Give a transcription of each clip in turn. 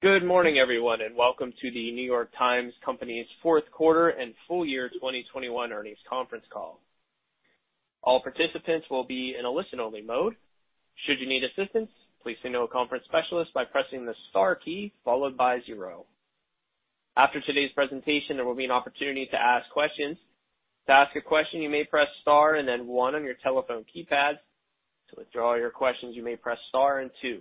Good morning, everyone, and welcome to The New York Times Company's fourth quarter and full year 2021 earnings conference call. All participants will be in a listen-only mode. Should you need assistance, please signal a conference specialist by pressing the star key followed by zero. After today's presentation, there will be an opportunity to ask questions. To ask a question, you may press star and then one on your telephone keypads. To withdraw your questions, you may press star and two.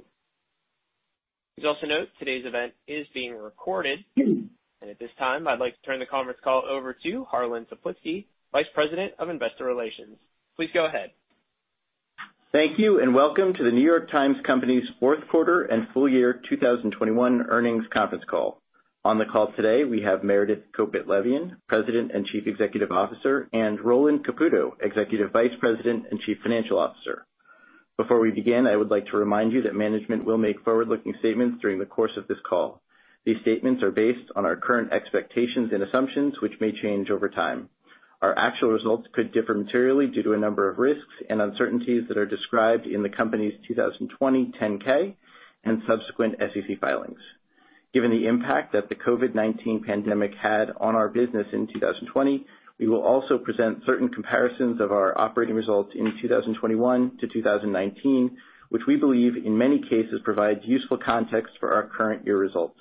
Please also note today's event is being recorded. And at this time, I'd like to turn the conference call over to Harlan Toplitzky, Vice President of Investor Relations. Please go ahead. Thank you, and welcome to The New York Times Company's fourth quarter and full year 2021 earnings conference call. On the call today, we have Meredith Kopit Levien, President and Chief Executive Officer, and Roland Caputo, Executive Vice President and Chief Financial Officer. Before we begin, I would like to remind you that management will make forward-looking statements during the course of this call. These statements are based on our current expectations and assumptions, which may change over time. Our actual results could differ materially due to a number of risks and uncertainties that are described in the company's 2020 10-K and subsequent SEC filings. Given the impact that the COVID-19 pandemic had on our business in 2020, we will also present certain comparisons of our operating results in 2021 to 2019, which we believe in many cases provides useful context for our current year results.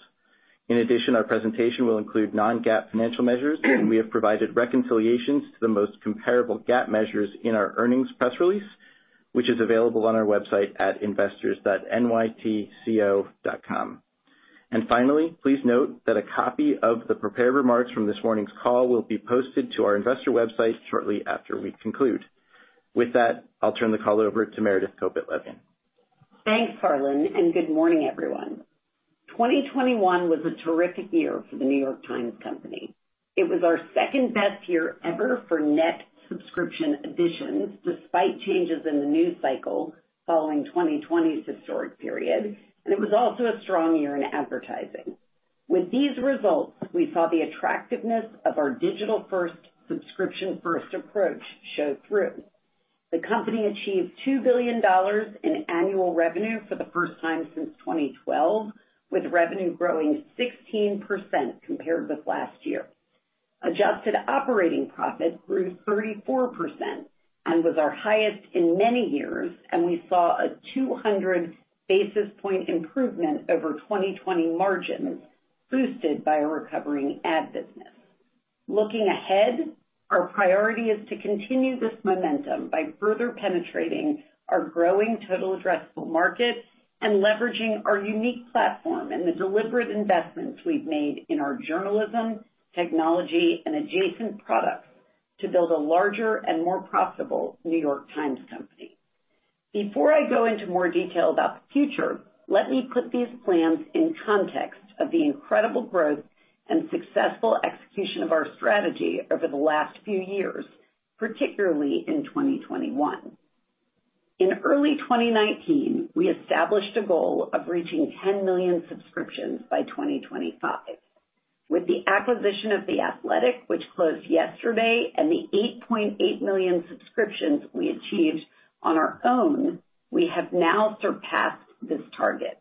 In addition, our presentation will include non-GAAP financial measures, and we have provided reconciliations to the most comparable GAAP measures in our earnings press release, which is available on our website at investors.nytco.com. And finally, please note that a copy of the prepared remarks from this morning's call will be posted to our investor website shortly after we conclude. With that, I'll turn the call over to Meredith Kopit Levien. Thanks, Harlan, and good morning, everyone. 2021 was a terrific year for The New York Times Company. It was our second-best year ever for net subscription additions, despite changes in the news cycle following 2020's historic period, and it was also a strong year in advertising. With these results, we saw the attractiveness of our digital-first, subscription-first approach show through. The company achieved $2 billion in annual revenue for the first time since 2012, with revenue growing 16% compared with last year. Adjusted operating profit grew 34% and was our highest in many years, and we saw a 200 basis point improvement over 2020 margins, boosted by a recovering ad business. Looking ahead, our priority is to continue this momentum by further penetrating our growing total addressable market and leveraging our unique platform and the deliberate investments we've made in our journalism, technology, and adjacent products to build a larger and more profitable New York Times Company. Before I go into more detail about the future, let me put these plans in context of the incredible growth and successful execution of our strategy over the last few years, particularly in 2021. In early 2019, we established a goal of reaching 10 million subscriptions by 2025. With the acquisition of The Athletic, which closed yesterday, and the 8.8 million subscriptions we achieved on our own, we have now surpassed this target.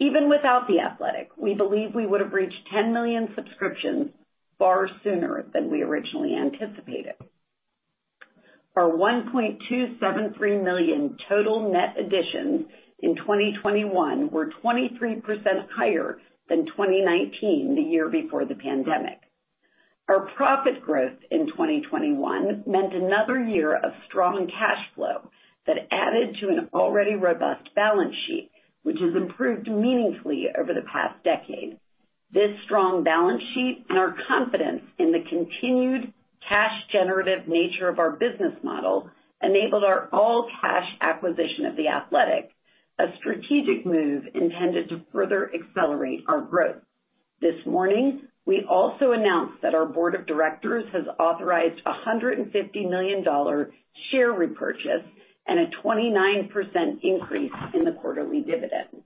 Even without The Athletic, we believe we would have reached 10 million subscriptions far sooner than we originally anticipated. Our 1.273 million total net additions in 2021 were 23% higher than 2019, the year before the pandemic. Our profit growth in 2021 meant another year of strong cash flow that added to an already robust balance sheet, which has improved meaningfully over the past decade. This strong balance sheet and our confidence in the continued cash generative nature of our business model enabled our all-cash acquisition of The Athletic, a strategic move intended to further accelerate our growth. This morning, we also announced that our board of directors has authorized a $150 million share repurchase and a 29% increase in the quarterly dividend.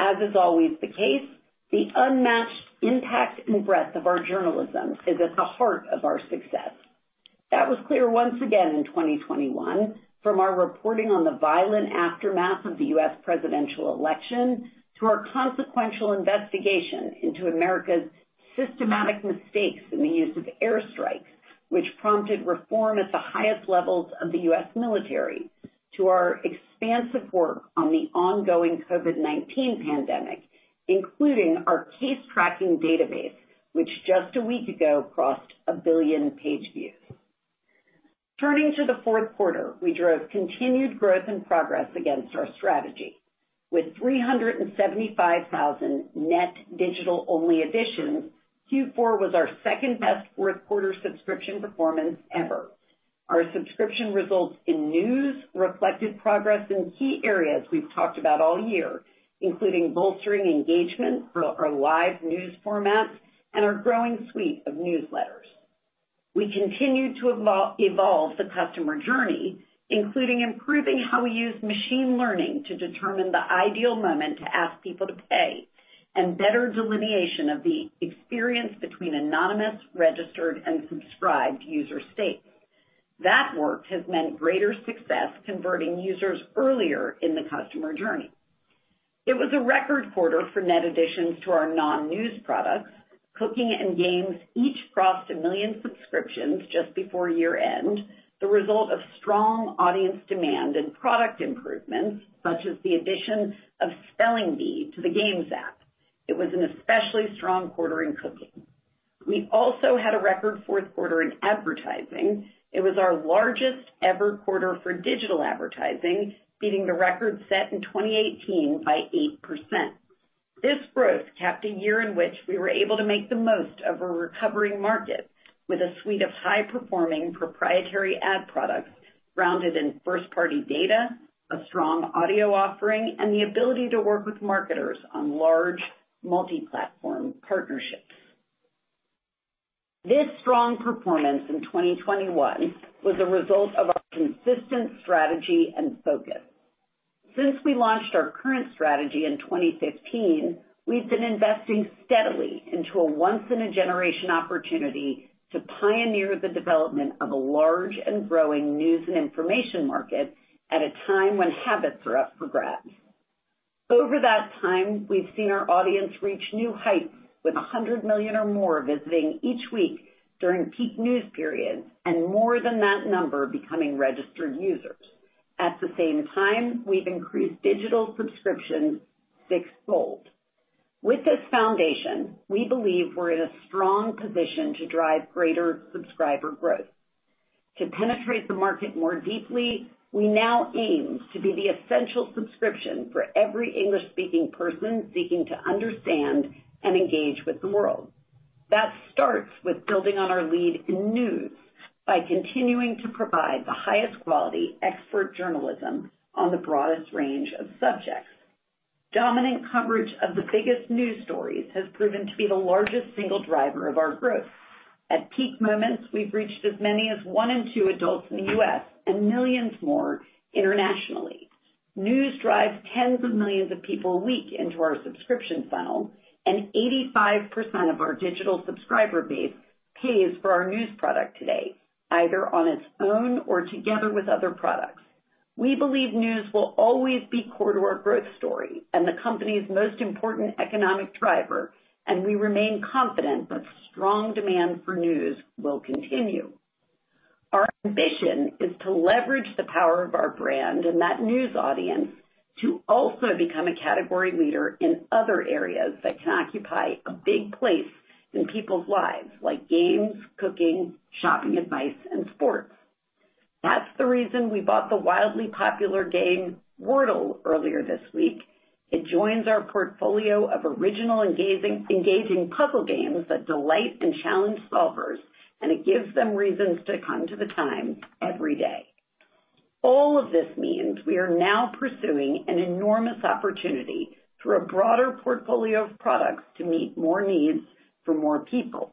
As is always the case, the unmatched impact and breadth of our journalism is at the heart of our success. That was clear once again in 2021 from our reporting on the violent aftermath of the U.S. presidential election to our consequential investigation into America's systematic mistakes in the use of airstrikes, which prompted reform at the highest levels of the U.S. military, to our expansive work on the ongoing COVID-19 pandemic, including our case tracking database, which just a week ago crossed a billion page views. Turning to the fourth quarter, we drove continued growth and progress against our strategy. With 375,000 net digital-only additions, Q4 was our second-best fourth quarter subscription performance ever. Our subscription results in news reflected progress in key areas we've talked about all year, including bolstering engagement for our live news formats and our growing suite of newsletters. We continue to evolve the customer journey, including improving how we use machine learning to determine the ideal moment to ask people to pay, and better delineation of the experience between anonymous, registered, and subscribed user states. That work has meant greater success converting users earlier in the customer journey. It was a record quarter for net additions to our non-news products. Cooking and Games each crossed 1 million subscriptions just before year-end, the result of strong audience demand and product improvements, such as the addition of Spelling Bee to the Games app. It was an especially strong quarter in Cooking. We also had a record fourth quarter in advertising. It was our largest ever quarter for digital advertising, beating the record set in 2018 by 8%. This growth capped a year in which we were able to make the most of a recovering market with a suite of high-performing proprietary ad products grounded in first-party data, a strong audio offering, and the ability to work with marketers on large multi-platform partnerships. This strong performance in 2021 was a result of our consistent strategy and focus. Since we launched our current strategy in 2015, we've been investing steadily into a once-in-a-generation opportunity to pioneer the development of a large and growing news and information market at a time when habits are up for grabs. Over that time, we've seen our audience reach new heights with 100 million or more visiting each week during peak news periods, and more than that number becoming registered users. At the same time, we've increased digital subscriptions six-fold. With this foundation, we believe we're in a strong position to drive greater subscriber growth. To penetrate the market more deeply, we now aim to be the essential subscription for every English-speaking person seeking to understand and engage with the world. That starts with building on our lead in news by continuing to provide the highest quality expert journalism on the broadest range of subjects. Dominant coverage of the biggest news stories has proven to be the largest single driver of our growth. At peak moments, we've reached as many as one in two adults in the U.S. and millions more internationally. News drives tens of millions of people a week into our subscription funnel, and 85% of our digital subscriber base pays for our news product today, either on its own or together with other products. We believe news will always be core to our growth story and the company's most important economic driver, and we remain confident that strong demand for news will continue. Our ambition is to leverage the power of our brand and that news audience to also become a category leader in other areas that can occupy a big place in people's lives, like games, cooking, shopping advice, and sports. That's the reason we bought the wildly popular game Wordle earlier this week. It joins our portfolio of original engaging puzzle games that delight and challenge solvers, and it gives them reasons to come to The Times every day. All of this means we are now pursuing an enormous opportunity through a broader portfolio of products to meet more needs for more people.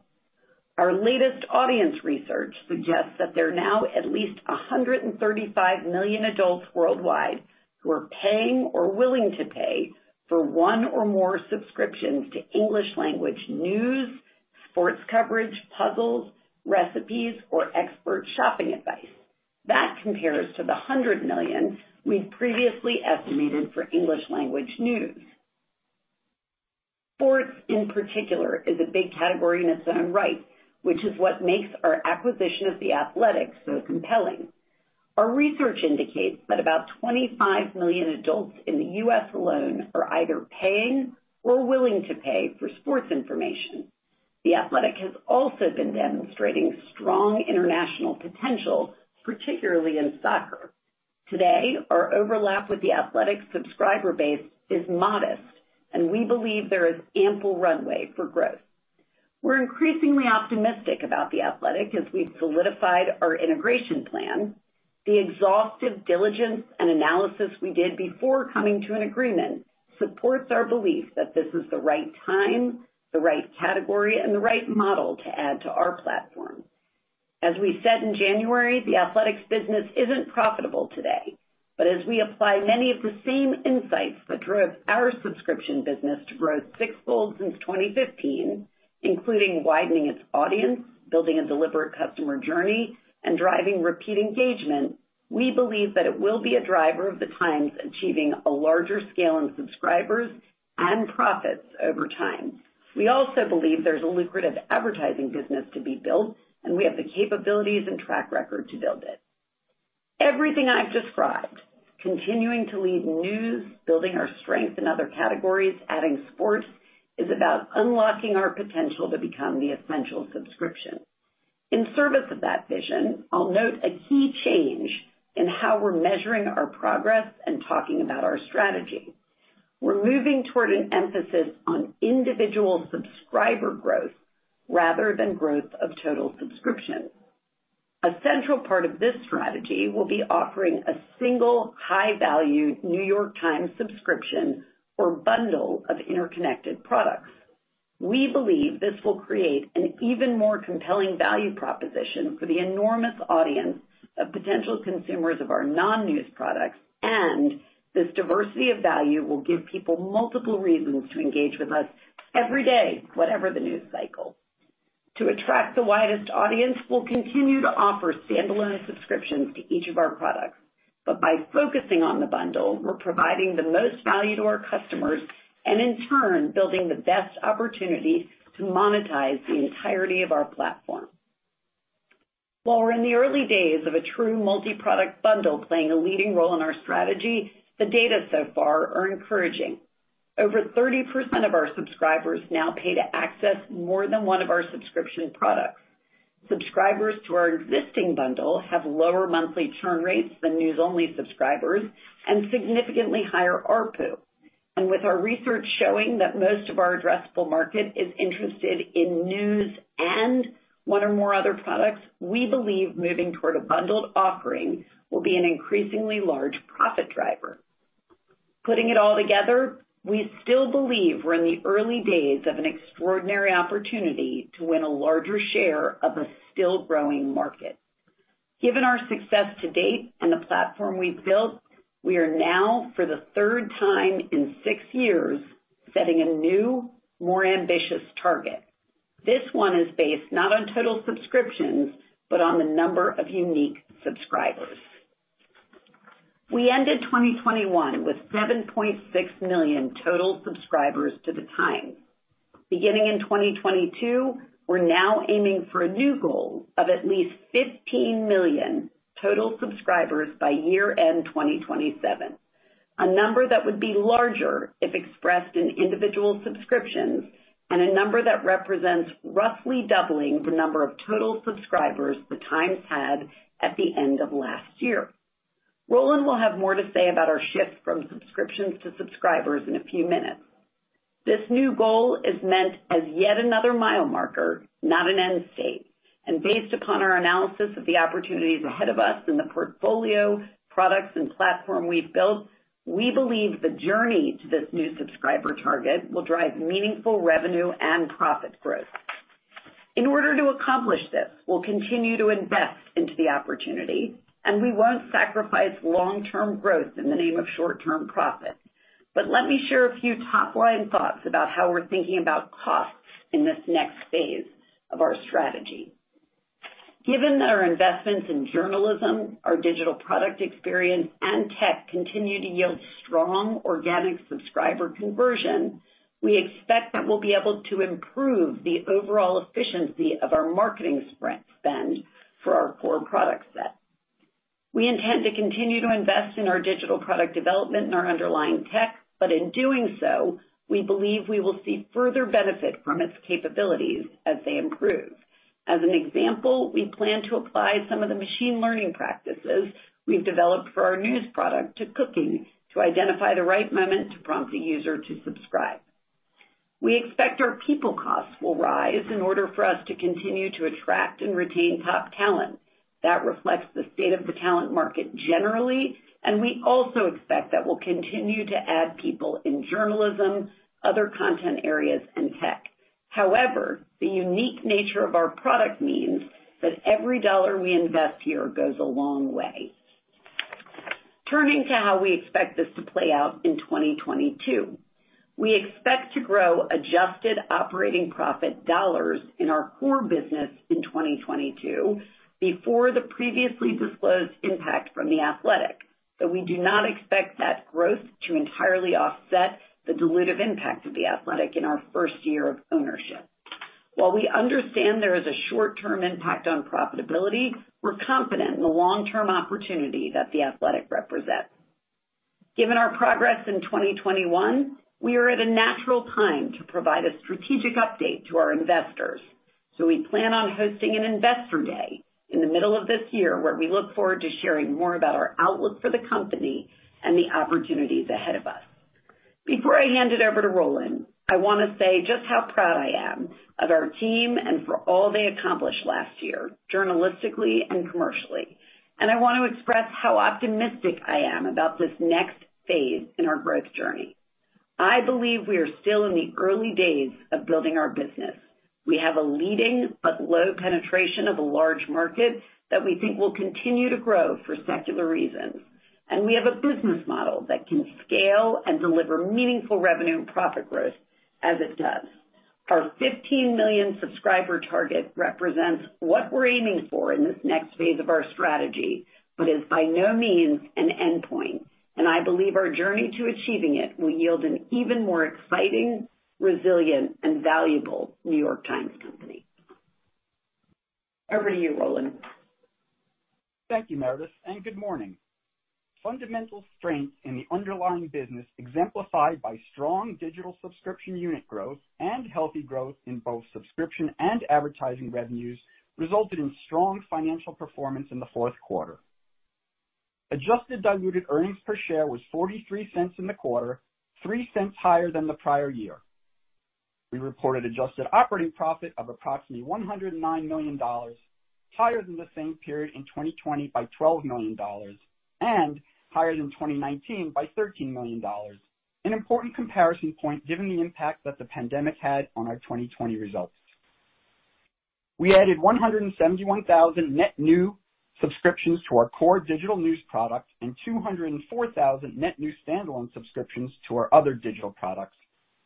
Our latest audience research suggests that there are now at least 135 million adults worldwide who are paying or willing to pay for one or more subscriptions to English language news, sports coverage, puzzles, recipes, or expert shopping advice. That compares to the 100 million we'd previously estimated for English language news. Sports, in particular, is a big category in its own right, which is what makes our acquisition of The Athletic so compelling. Our research indicates that about 25 million adults in the U.S. alone are either paying or willing to pay for sports information. The Athletic has also been demonstrating strong international potential, particularly in soccer. Today, our overlap with The Athletic subscriber base is modest, and we believe there is ample runway for growth. We're increasingly optimistic about The Athletic as we've solidified our integration plan. The exhaustive diligence and analysis we did before coming to an agreement supports our belief that this is the right time, the right category, and the right model to add to our platform. As we said in January, The Athletic's business isn't profitable today, but as we apply many of the same insights that drove our subscription business to grow sixfold since 2015, including widening its audience, building a deliberate customer journey, and driving repeat engagement, we believe that it will be a driver of The Times achieving a larger scale in subscribers and profits over time. We also believe there's a lucrative advertising business to be built, and we have the capabilities and track record to build it. Everything I've described, continuing to lead news, building our strength in other categories, adding sports, is about unlocking our potential to become the essential subscription. In service of that vision, I'll note a key change in how we're measuring our progress and talking about our strategy. We're moving toward an emphasis on individual subscriber growth rather than growth of total subscriptions. A central part of this strategy will be offering a single high-value New York Times subscription or bundle of interconnected products. We believe this will create an even more compelling value proposition for the enormous audience of potential consumers of our non-news products, and this diversity of value will give people multiple reasons to engage with us every day, whatever the news cycle. To attract the widest audience, we'll continue to offer standalone subscriptions to each of our products. But by focusing on the bundle, we're providing the most value to our customers and in turn, building the best opportunity to monetize the entirety of our platform. While we're in the early days of a true multi-product bundle playing a leading role in our strategy, the data so far are encouraging. Over 30% of our subscribers now pay to access more than one of our subscription products. Subscribers to our existing bundle have lower monthly churn rates than news-only subscribers and significantly higher ARPU. And with our research showing that most of our addressable market is interested in news and one or more other products, we believe moving toward a bundled offering will be an increasingly large profit driver. Putting it all together, we still believe we're in the early days of an extraordinary opportunity to win a larger share of a still growing market. Given our success to date and the platform we've built, we are now, for the third time in six years, setting a new, more ambitious target. This one is based not on total subscriptions, but on the number of unique subscribers. We ended 2021 with 7.6 million total subscribers to The Times. Beginning in 2022, we're now aiming for a new goal of at least 15 million total subscribers by year-end 2027, a number that would be larger if expressed in individual subscriptions and a number that represents roughly doubling the number of total subscribers The Times had at the end of last year. Roland will have more to say about our shift from subscriptions to subscribers in a few minutes. This new goal is meant as yet another mile marker, not an end state. And based upon our analysis of the opportunities ahead of us in the portfolio, products, and platform we've built, we believe the journey to this new subscriber target will drive meaningful revenue and profit growth. In order to accomplish this, we'll continue to invest into the opportunity, and we won't sacrifice long-term growth in the name of short-term profit. But let me share a few top-line thoughts about how we're thinking about costs in this next phase of our strategy. Given that our investments in journalism, our digital product experience, and tech continue to yield strong organic subscriber conversion, we expect that we'll be able to improve the overall efficiency of our marketing spend for our core product set. We intend to continue to invest in our digital product development and our underlying tech, but in doing so, we believe we will see further benefit from its capabilities as they improve. As an example, we plan to apply some of the machine learning practices we've developed for our news product to Cooking to identify the right moment to prompt a user to subscribe. We expect our people costs will rise in order for us to continue to attract and retain top talent. That reflects the state of the talent market generally, and we also expect that we'll continue to add people in journalism, other content areas, and tech. However, the unique nature of our product means that every dollar we invest here goes a long way. Turning to how we expect this to play out in 2022. We expect to grow adjusted operating profit dollars in our core business in 2022 before the previously disclosed impact from The Athletic, but we do not expect that growth to entirely offset the dilutive impact of The Athletic in our first year of ownership. While we understand there is a short-term impact on profitability, we're confident in the long-term opportunity that The Athletic represents. Given our progress in 2021, we are at a natural time to provide a strategic update to our investors. So we plan on hosting an investor day in the middle of this year, where we look forward to sharing more about our outlook for the company and the opportunities ahead of us. Before I hand it over to Roland, I wanna say just how proud I am of our team and for all they accomplished last year, journalistically and commercially. And I want to express how optimistic I am about this next phase in our growth journey. I believe we are still in the early days of building our business. We have a leading but low penetration of a large market that we think will continue to grow for secular reasons. And we have a business model that can scale and deliver meaningful revenue and profit growth as it does. Our 15 million subscriber target represents what we're aiming for in this next phase of our strategy, but is by no means an endpoint. And I believe our journey to achieving it will yield an even more exciting, resilient, and valuable New York Times Company. Over to you, Roland. Thank you, Meredith, and good morning. Fundamental strength in the underlying business, exemplified by strong digital subscription unit growth and healthy growth in both subscription and advertising revenues, resulted in strong financial performance in the fourth quarter. Adjusted diluted earnings per share was $0.43 in the quarter, $0.03 higher than the prior year. We reported adjusted operating profit of approximately $109 million, higher than the same period in 2020 by $12 million, and higher than 2019 by $13 million. An important comparison point given the impact that the pandemic had on our 2020 results. We added 171,000 net new subscriptions to our core digital news product and 204,000 net new standalone subscriptions to our other digital products,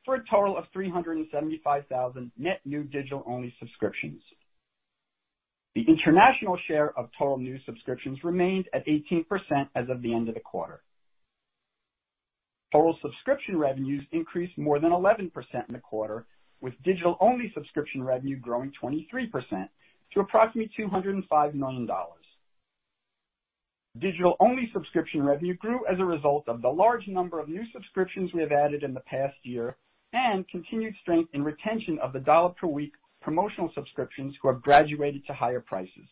for a total of 375,000 net new digital-only subscriptions. The international share of total new subscriptions remained at 18% as of the end of the quarter. Total subscription revenues increased more than 11% in the quarter, with digital-only subscription revenue growing 23% to approximately $205 million. Digital-only subscription revenue grew as a result of the large number of new subscriptions we have added in the past year and continued strength in retention of the $1 per week promotional subscriptions who have graduated to higher prices.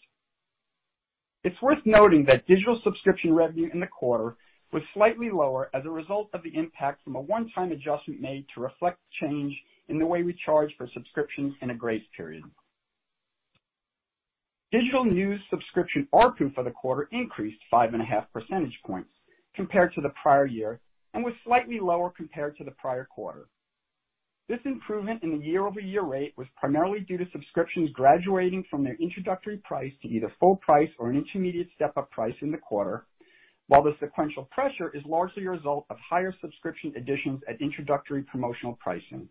It's worth noting that digital subscription revenue in the quarter was slightly lower as a result of the impact from a one-time adjustment made to reflect change in the way we charge for subscriptions in a grace period. Digital news subscription ARPU for the quarter increased 5.5 percentage points compared to the prior year and was slightly lower compared to the prior quarter. This improvement in the year-over-year rate was primarily due to subscriptions graduating from their introductory price to either full price or an intermediate step-up price in the quarter, while the sequential pressure is largely a result of higher subscription additions at introductory promotional pricing.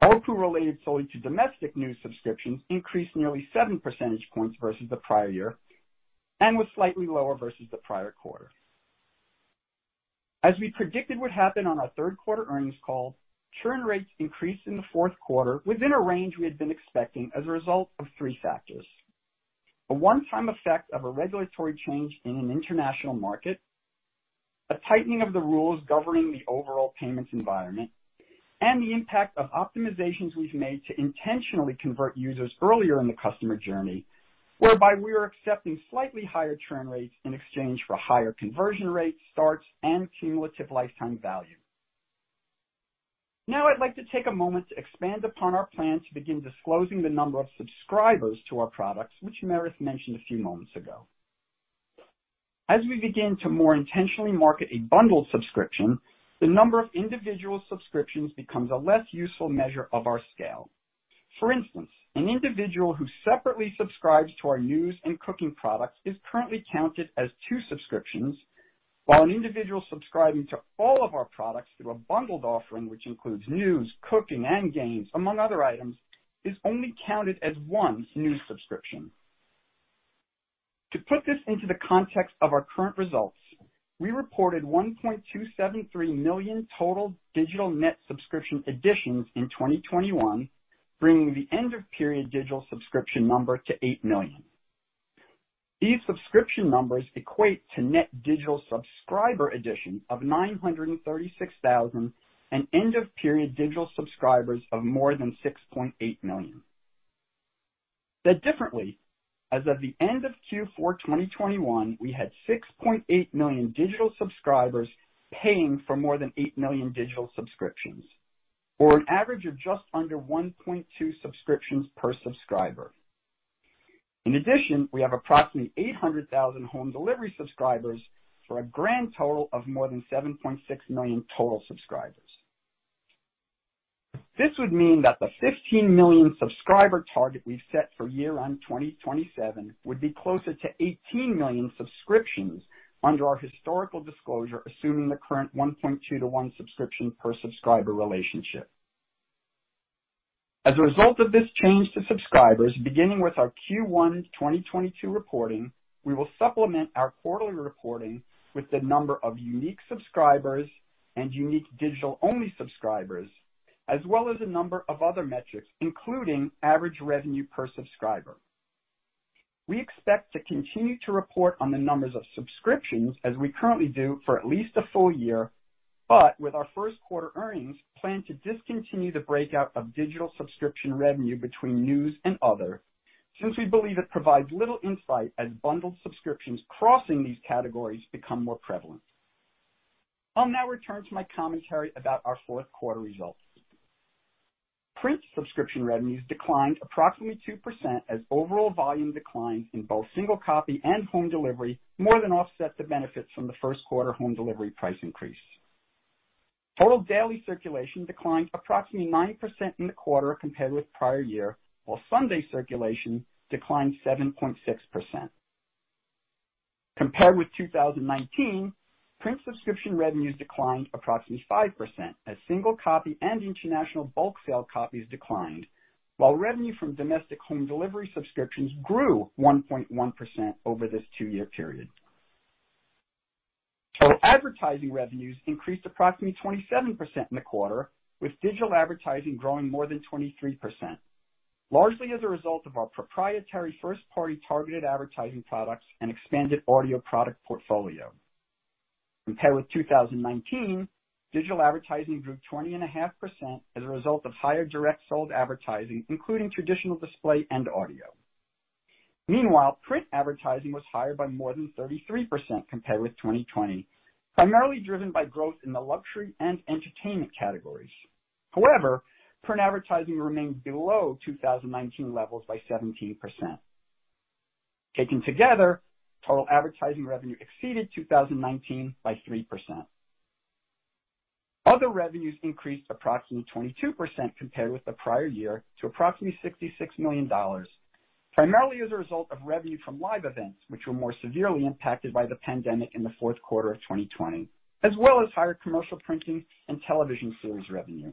ARPU related solely to domestic news subscriptions increased nearly 7 percentage points versus the prior year and was slightly lower versus the prior quarter. As we predicted would happen on our third quarter earnings call, churn rates increased in the fourth quarter within a range we had been expecting as a result of three factors. A one-time effect of a regulatory change in an international market, a tightening of the rules governing the overall payments environment, and the impact of optimizations we've made to intentionally convert users earlier in the customer journey, whereby we are accepting slightly higher churn rates in exchange for higher conversion rates, starts, and cumulative lifetime value. Now I'd like to take a moment to expand upon our plan to begin disclosing the number of subscribers to our products, which Meredith mentioned a few moments ago. As we begin to more intentionally market a bundled subscription, the number of individual subscriptions becomes a less useful measure of our scale. For instance, an individual who separately subscribes to our news and cooking products is currently counted as two subscriptions, while an individual subscribing to all of our products through a bundled offering, which includes news, cooking, and games, among other items, is only counted as one news subscription. To put this into the context of our current results, we reported 1.273 million total digital net subscription additions in 2021, bringing the end of period digital subscription number to 8 million. These subscription numbers equate to net digital subscriber addition of 936,000 and end of period digital subscribers of more than 6.8 million. Said differently, as of the end of Q4 2021, we had 6.8 million digital subscribers paying for more than 8 million digital subscriptions, or an average of just under 1.2 subscriptions per subscriber. In addition, we have approximately 800,000 home delivery subscribers for a grand total of more than 7.6 million total subscribers. This would mean that the 15 million subscriber target we've set for year-end 2027 would be closer to 18 million subscriptions under our historical disclosure, assuming the current 1.2 to 1 subscription per subscriber relationship. As a result of this change to subscribers, beginning with our Q1 2022 reporting, we will supplement our quarterly reporting with the number of unique subscribers and unique digital-only subscribers, as well as a number of other metrics, including average revenue per subscriber. We expect to continue to report on the numbers of subscriptions as we currently do for at least a full year, but with our first quarter earnings, plan to discontinue the breakout of digital subscription revenue between news and other, since we believe it provides little insight as bundled subscriptions crossing these categories become more prevalent. I'll now return to my commentary about our fourth quarter results. Print subscription revenues declined approximately 2% as overall volume declines in both single copy and home delivery more than offset the benefits from the first quarter home delivery price increase. Total daily circulation declined approximately 9% in the quarter compared with prior year, while Sunday circulation declined 7.6%. Compared with 2019, print subscription revenues declined approximately 5% as single copy and international bulk sale copies declined, while revenue from domestic home delivery subscriptions grew 1.1% over this two-year period. Total advertising revenues increased approximately 27% in the quarter, with digital advertising growing more than 23%, largely as a result of our proprietary first-party targeted advertising products and expanded audio product portfolio. Compared with 2019, digital advertising grew 20.5% as a result of higher direct sold advertising, including traditional display and audio. Meanwhile, print advertising was higher by more than 33% compared with 2020, primarily driven by growth in the luxury and entertainment categories. However, print advertising remained below 2019 levels by 17%. Taken together, total advertising revenue exceeded 2019 by 3%. Other revenues increased approximately 22% compared with the prior year to approximately $66 million, primarily as a result of revenue from live events, which were more severely impacted by the pandemic in the fourth quarter of 2020, as well as higher commercial printing and television series revenue.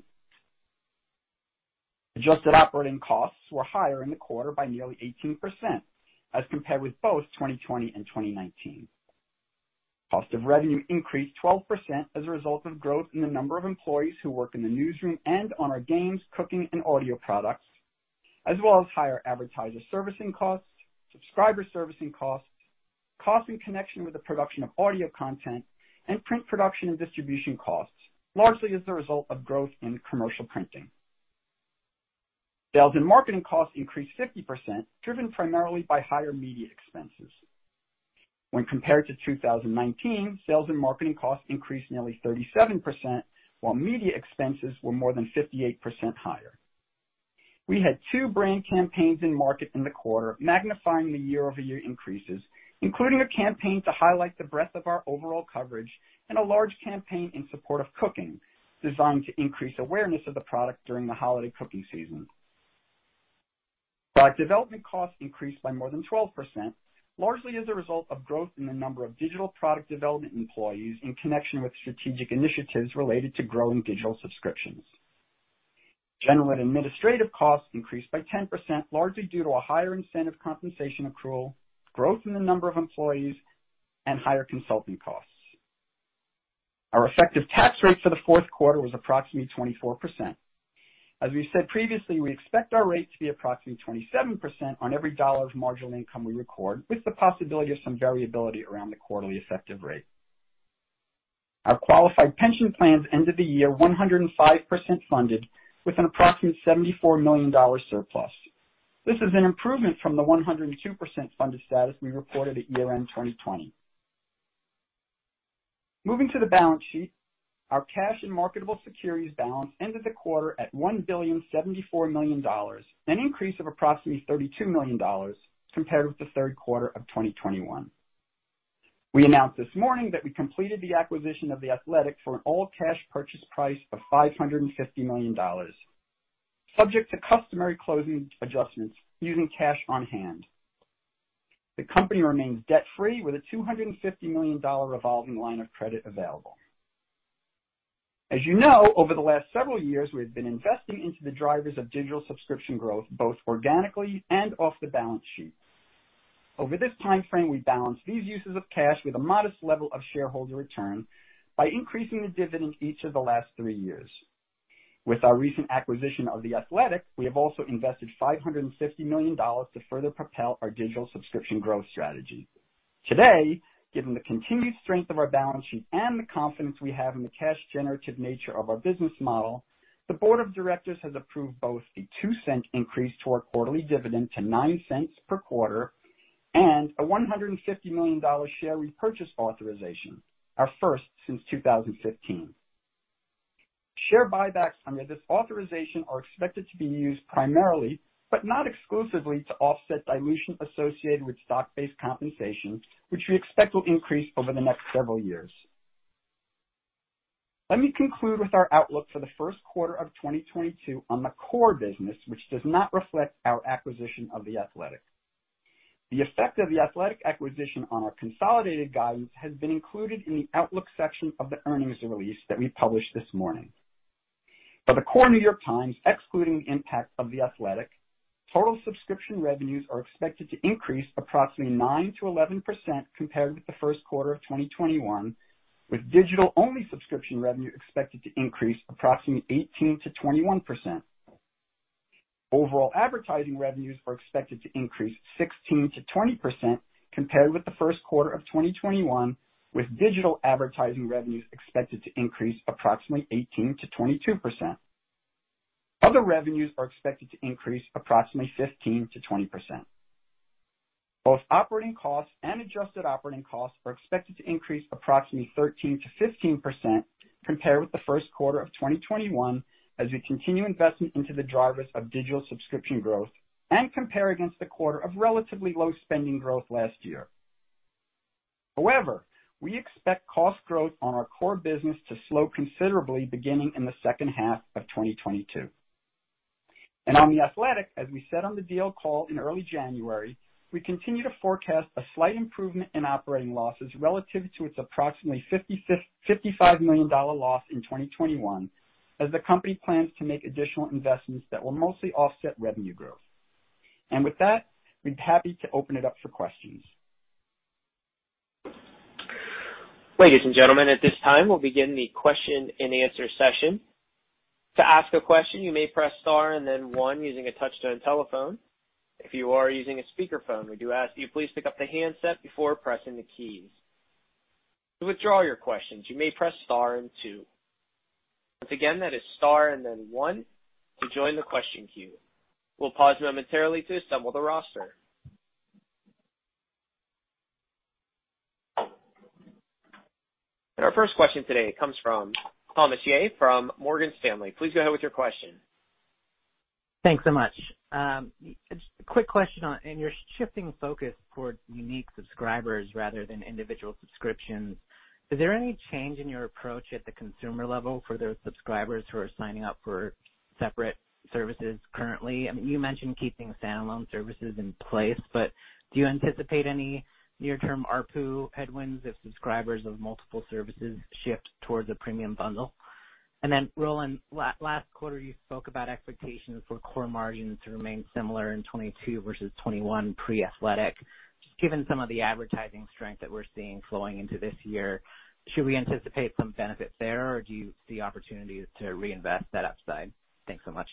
Adjusted operating costs were higher in the quarter by nearly 18% as compared with both 2020 and 2019. Cost of revenue increased 12% as a result of growth in the number of employees who work in the newsroom and on our games, cooking, and audio products, as well as higher advertiser servicing costs, subscriber servicing costs costs in connection with the production of audio content, and print production and distribution costs, largely as a result of growth in commercial printing. Sales and marketing costs increased 50%, driven primarily by higher media expenses. When compared to 2019, sales and marketing costs increased nearly 37%, while media expenses were more than 58% higher. We had two brand campaigns in market in the quarter, magnifying the year-over-year increases, including a campaign to highlight the breadth of our overall coverage and a large campaign in support of cooking, designed to increase awareness of the product during the holiday cooking season. Product development costs increased by more than 12%, largely as a result of growth in the number of digital product development employees in connection with strategic initiatives related to growing digital subscriptions. General and administrative costs increased by 10%, largely due to a higher incentive compensation accrual, growth in the number of employees, and higher consulting costs. Our effective tax rate for the fourth quarter was approximately 24%. As we've said previously, we expect our rate to be approximately 27% on every dollar of marginal income we record, with the possibility of some variability around the quarterly effective rate. Our qualified pension plans ended the year 105% funded with an approximate $74 million surplus. This is an improvement from the 102% funded status we reported at year-end 2020. Moving to the balance sheet, our cash and marketable securities balance ended the quarter at $1.074 billion, an increase of approximately $32 million compared with the third quarter of 2021. We announced this morning that we completed the acquisition of The Athletic for an all-cash purchase price of $550 million, subject to customary closing adjustments using cash on hand. The company remains debt-free with a $250 million revolving line of credit available. As you know, over the last several years, we have been investing into the drivers of digital subscription growth, both organically and off the balance sheet. Over this timeframe, we balanced these uses of cash with a modest level of shareholder return by increasing the dividend each of the last three years. With our recent acquisition of The Athletic, we have also invested $550 million to further propel our digital subscription growth strategy. Today, given the continued strength of our balance sheet and the confidence we have in the cash generative nature of our business model, the board of directors has approved both a $0.02 increase to our quarterly dividend to $0.09 per quarter and a $150 million share repurchase authorization, our first since 2015. Share buybacks under this authorization are expected to be used primarily, but not exclusively, to offset dilution associated with stock-based compensation, which we expect will increase over the next several years. Let me conclude with our outlook for the first quarter of 2022 on the core business, which does not reflect our acquisition of The Athletic. The effect of The Athletic acquisition on our consolidated guidance has been included in the outlook section of the earnings release that we published this morning. For the core New York Times, excluding the impact of The Athletic, total subscription revenues are expected to increase approximately 9%-11% compared with the first quarter of 2021, with digital-only subscription revenue expected to increase approximately 18%-21%. Overall advertising revenues are expected to increase 16%-20% compared with the first quarter of 2021, with digital advertising revenues expected to increase approximately 18%-22%. Other revenues are expected to increase approximately 15%-20%. Both operating costs and adjusted operating costs are expected to increase approximately 13%-15% compared with the first quarter of 2021 as we continue investment into the drivers of digital subscription growth and compare against the quarter of relatively low spending growth last year. However, we expect cost growth on our core business to slow considerably beginning in the second half of 2022. And on The Athletic, as we said on the deal call in early January, we continue to forecast a slight improvement in operating losses relative to its approximately $55 million loss in 2021, as the company plans to make additional investments that will mostly offset revenue growth. And with that, we'd be happy to open it up for questions. Ladies and gentlemen, at this time, we'll begin the question-and-answer session. To ask a question, you may press star and then one using a touch-tone telephone. If you are using a speakerphone, we do ask that you please pick up the handset before pressing the keys. To withdraw your questions, you may press star and two. Once again, that is star and then one to join the question queue. We'll pause momentarily to assemble the roster. And our first question today comes from Thomas Yeh from Morgan Stanley. Please go ahead with your question. Thanks so much. Um, a quick question on, and you're shifting focus towards unique subscribers rather than individual subscriptions, is there any change in your approach at the consumer level for those subscribers who are signing up for separate services currently? I mean, you mentioned keeping standalone services in place, but do you anticipate any near-term ARPU headwinds if subscribers of multiple services shift towards a premium bundle? And then Roland, last quarter, you spoke about expectations for core margins to remain similar in 2022 versus 2021 pre-Athletic. Just given some of the advertising strength that we're seeing flowing into this year, should we anticipate some benefit there, or do you see opportunities to reinvest that upside? Thanks so much.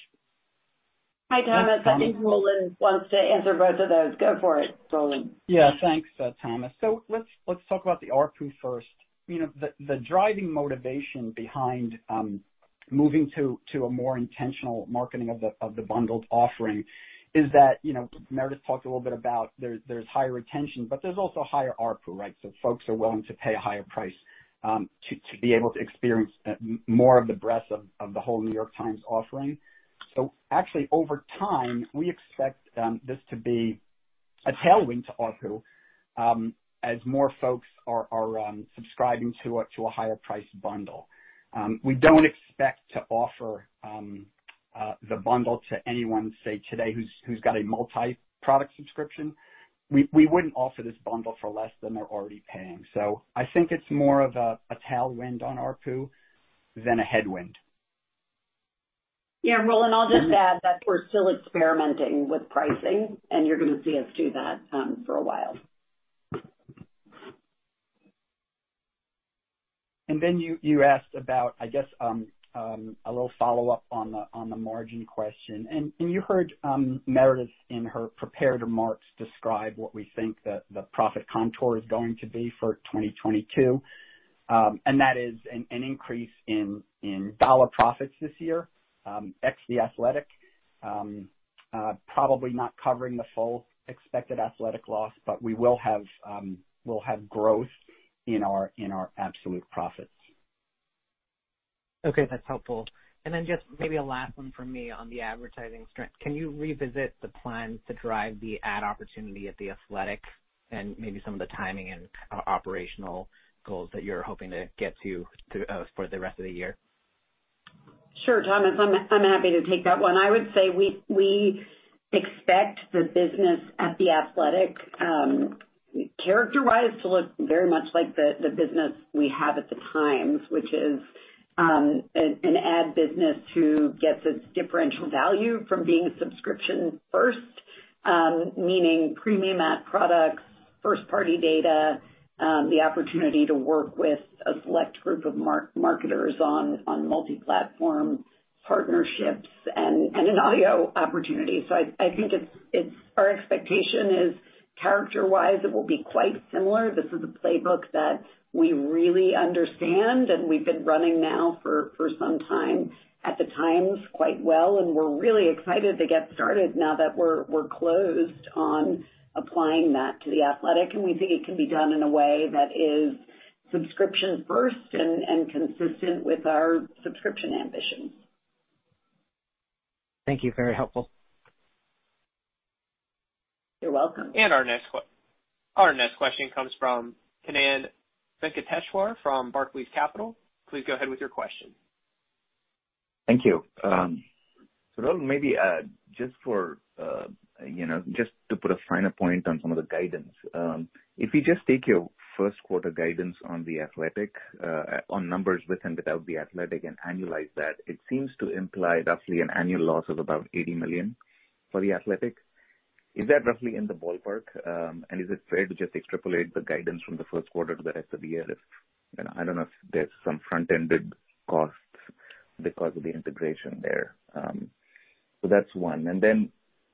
Hi, Thomas. I think Roland wants to answer both of those. Go for it, Roland. Yeah. Thanks, uh, Thomas. So let's talk about the ARPU first. You know, the driving motivation behind um, moving to a more intentional marketing of the bundled offering is that, you know, Meredith talked a little bit about there's higher retention, but there's also higher ARPU, right? So folks are willing to pay a higher price um, to be able to experience uh, more of the breadth of the whole New York Times offering. So actually, over time, we expect um, this to be a tailwind to ARPU um, as more folks are um, subscribing to a higher priced bundle. We don't expect to offer uh, the bundle to anyone, say, today who's got a multi-product subscription. We wouldn't offer this bundle for less than they're already paying. So I think it's more of a tailwind on ARPU than a headwind. Yeah, Roland, I'll just mm-hmm. add that we're still experimenting with pricing, and you're gonna see us do that um, for a while. And then you asked about, I guess, um, um, a little follow-up on the on the margin question. And and you heard Meredith in her prepared remarks describe what we think the profit contour is going to be for 2022. That is an increase in dollar profits this year, Um, ex The Athletic. Um, uh, probably not covering the full expected Athletic loss, but we will have um we'll have growth in our in our absolute profits. Okay, that's helpful. And then just maybe a last one from me on the advertising strength. Can you revisit the plans to drive the ad opportunity at The Athletic and maybe some of the timing and uh, operational goals that you're hoping to get to uh, for the rest of the year? Sure, Thomas. I'm I'm happy to take that one. I would say we we expect the business at The Athletic, um, character-wise, to look very much like the business we have at The Times, which is um, an ad business who gets its differential value from being subscription first, um, meaning premium ad products, first-party data, Um, the opportunity to work with a select group of marketers on multi-platform partnerships and an audio opportunity. So I think it's our expectation is character-wise, it will be quite similar. This is a playbook that we really understand, and we've been running now for some time at The Times quite well, and we're really excited to get started now that we're closed on applying that to The Athletic. And we think it can be done in a way that is subscription first and consistent with our subscription ambitions. Thank you. Very helpful. You're welcome. And our next question comes from Kannan Venkateshwar from Barclays Capital. Please go ahead with your question. Thank you. Um, Roland, maybe uh, just for you know, just to put a finer point on some of the guidance. Um if you just take your first quarter guidance on The Athletic, on numbers with and without The Athletic and annualize that, it seems to imply roughly an annual loss of about 80 million for The Athletic. Is that roughly in the ballpark? Um and is it fair to just extrapolate the guidance from the first quarter to the rest of the year I don't know if there's some front-ended costs because of the integration there. Um so that's one.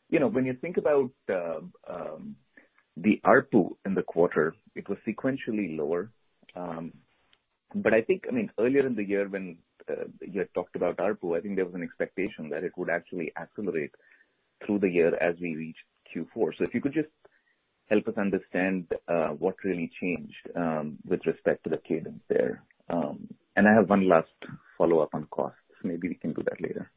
You know, when you think about um, um, the ARPU in the quarter, it was sequentially lower. Um but I think, I mean, earlier in the year when uh, you had talked about ARPU, I think there was an expectation that it would actually accelerate through the year as we reach Q4. If you could just help us understand uh, what really changed um, with respect to the cadence there. Um and I have one last follow-up on costs. Maybe we can do that later.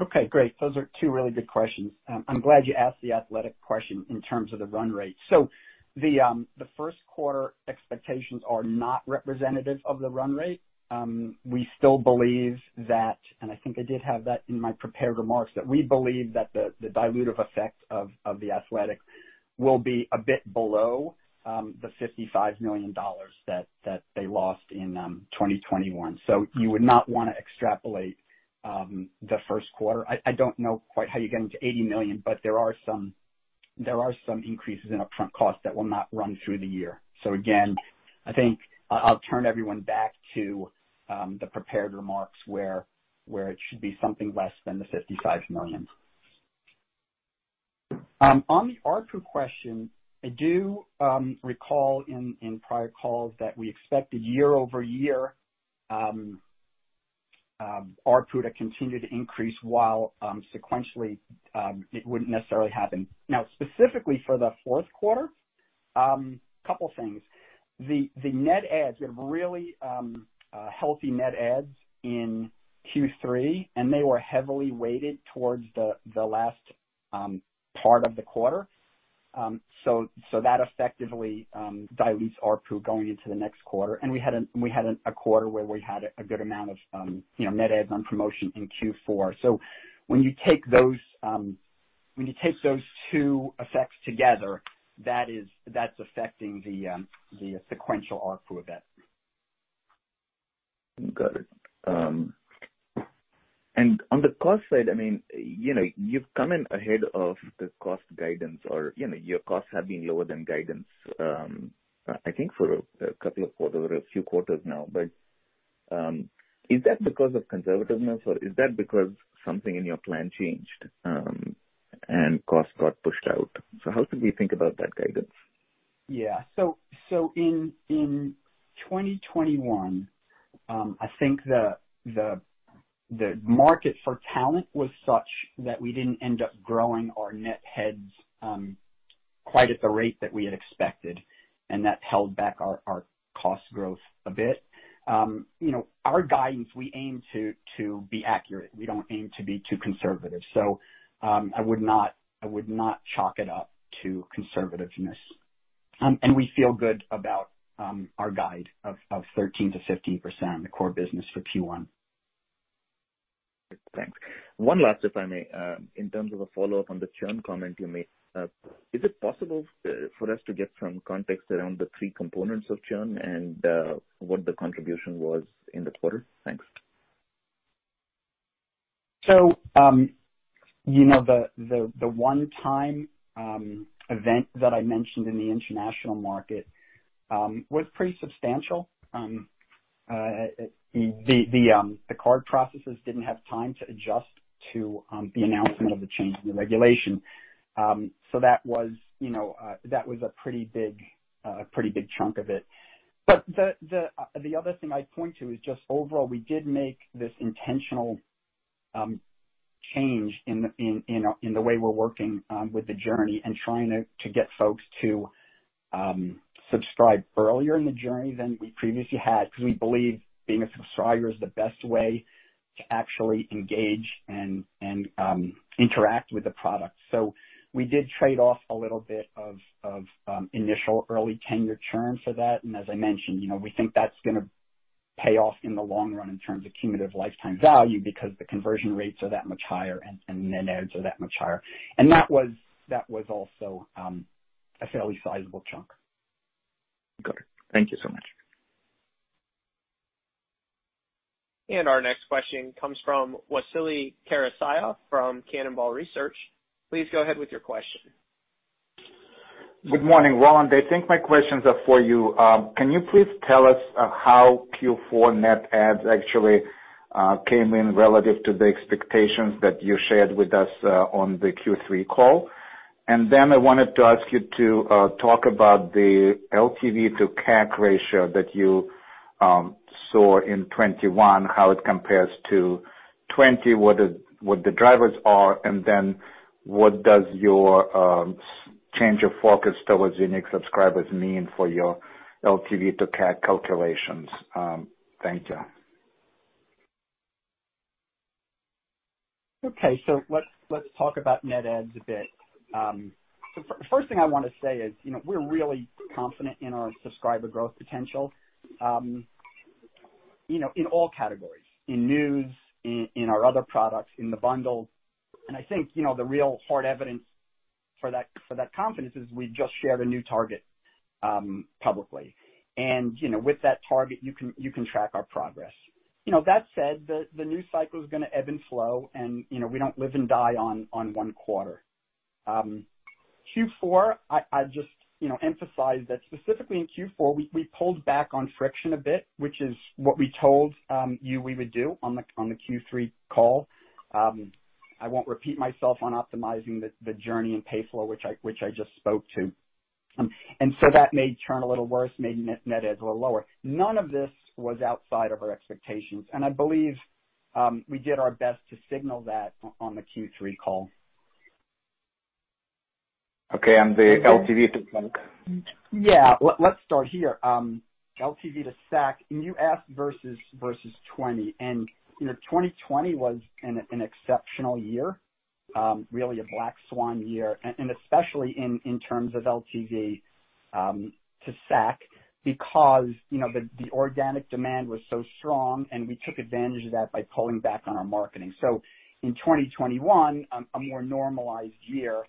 Okay, great. Those are two really good questions. Um, I'm glad you asked the Athletic question in terms of the run rate. So the um, first quarter expectations are not representative of the run rate. Um, we still believe that, and I think I did have that in my prepared remarks, that we believe that the dilutive effect of The Athletic will be a bit below the $55 million that they lost in 2021. You would not want to extrapolate Um, the first quarter. I don't know quite how you get into 80 million, but there are some there are some increases in upfront costs that will not run through the year. So again, I think I'll turn everyone back to um, the prepared remarks where where it should be something less than the $55 million. Um, on the ARPU question, I do recall in prior calls that we expected year-over-year Um, ARPU to continue to increase while um, sequentially um, it wouldn't necessarily happen. Now, specifically for the fourth quarter, um couple things. The the net adds, we had really uh, healthy net adds in Q3, and they were heavily weighted towards the last part of the quarter. That effectively um dilutes ARPU going into the next quarter. And we had a we had a quarter where we had a good amount of um you know net adds on promotion in Q4. When you take those two effects together, that's that's affecting the um the sequential ARPU a bit. Got it. And on the cost side, I mean, you know, you've come in ahead of the cost guidance or you know, your costs have been lower than guidance, um I think for a couple of quarters or a few quarters now. But um is that because of conservativeness or is that because something in your plan changed, um and costs got pushed out? So how should we think about that guidance? Yeah. So so in in 2021, I think the the market for talent was such that we didn't end up growing our net heads quite at the rate that we had expected, and that held back our cost growth a bit. Um you know our guidance, we aim to to be accurate. We don't aim to be too conservative. So um I would not I would not chalk it up to conservativeness. Um and we feel good about our guide of 13%-15% on the core business for Q1. Thanks. One last, if I may. Um, in terms of a follow-up on the churn comment you made, uh, is it possible uh, for us to get some context around the three components of churn and uh, what the contribution was in the quarter? Thanks. So um you know, the the one-time um, event that I mentioned in the international market um, was pretty substantial. Um, the card processors didn't have time to adjust to um, the announcement of the change in the regulation. Um so that was you know uh that was a pretty big uh pretty big chunk of it. But uh, the other thing I'd point to is just overall, we did make this intentional um, change uh, in the way we're working with the journey and trying to get folks to subscribe earlier in the journey than we previously had, because we believe being a subscriber is the best way to actually engage and um, interact with the product. So we did trade off a little bit of um, initial early tenure churn for that. And as I mentioned, you know, we think that's going to pay off in the long run in terms of cumulative lifetime value because the conversion rates are that much higher and net adds are that much higher. And that was that was also um, a fairly sizable chunk. Got it. Thank you so much. And our next question comes from Vasily Karasyov from Cannonball Research. Please go ahead with your question. Good morning, Roland. I think my questions are for you. Um, can you please tell us uh, how Q4 net adds actually uh, came in relative to the expectations that you shared with us uh, on the Q3 call? I wanted to ask you to uh, talk about the LTV to CAC ratio that you um, saw in 2021, how it compares to 2020, what the drivers are, and then what does your um, change of focus towards unique subscribers mean for your LTV to CAC calculations? Um, thank you. Okay. So let's let's talk about net adds a bit. First thing I wanna say is, you know, we're really confident in our subscriber growth potential, Um you know, in all categories, in news, in our other products, in the bundle. And I think, you know, the real hard evidence for that for that confidence is we just shared a new target um, publicly. And, you know, with that target, you can you can track our progress. You know, that said, the the news cycle is gonna ebb and flow and, you know, we don't live and die on on one quarter. Um, Q4, I just, you know, emphasize that specifically in Q4, we pulled back on friction a bit, which is what we told um, you we would do on the on the Q3 call. Um, I won't repeat myself on optimizing the journey and pay flow, which I which I just spoke to. Um and so that made churn a little worse, made net adds a little lower. None of this was outside of our expectations, and I believe we did our best to signal that on the Q3 call. Okay. The LTV to CAC? Yeah. Let's start here. Um, LTV to CAC, and you asked versus 2020. You know, 2020 was an exceptional year, um, really a black swan year, and especially in terms of LTV um, to CAC because, you know, the organic demand was so strong, and we took advantage of that by pulling back on our marketing. So in 2021, a more normalized year,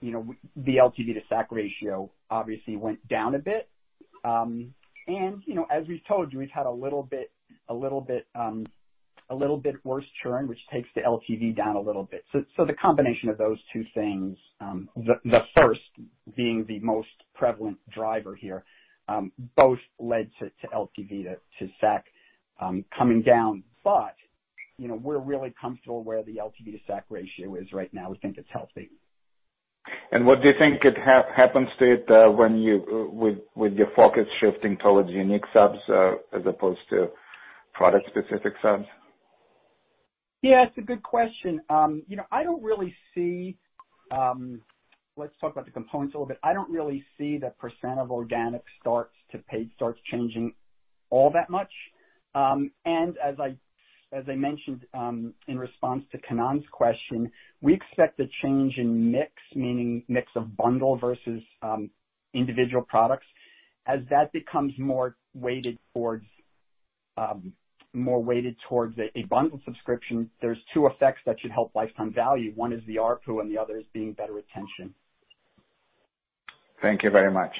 you know, the LTV to CAC ratio obviously went down a bit. Um and, you know, as we've told you, we've had a little bit a little bit um a little bit worse churn, which takes the LTV down a little bit. The combination of those two things, the first being the most prevalent driver here, both led to LTV to CAC coming down. But, you know, we're really comfortable where the LTV to CAC ratio is right now. We think it's healthy. And what do you think could happens to it uh when you uh with your focus shifting towards unique subs as opposed to product-specific subs? Yeah, it's a good question. You know, I don't really see. Let's talk about the components a little bit. I don't really see the percent of organic starts to paid starts changing all that much. Um and as I mentioned, um in response to Kannan's question, we expect a change in mix, meaning mix of bundle versus um individual products. As that becomes more weighted towards um more weighted towards a bundled subscription, there's two effects that should help lifetime value. One is the ARPU, and the other is being better retention. Thank you very much.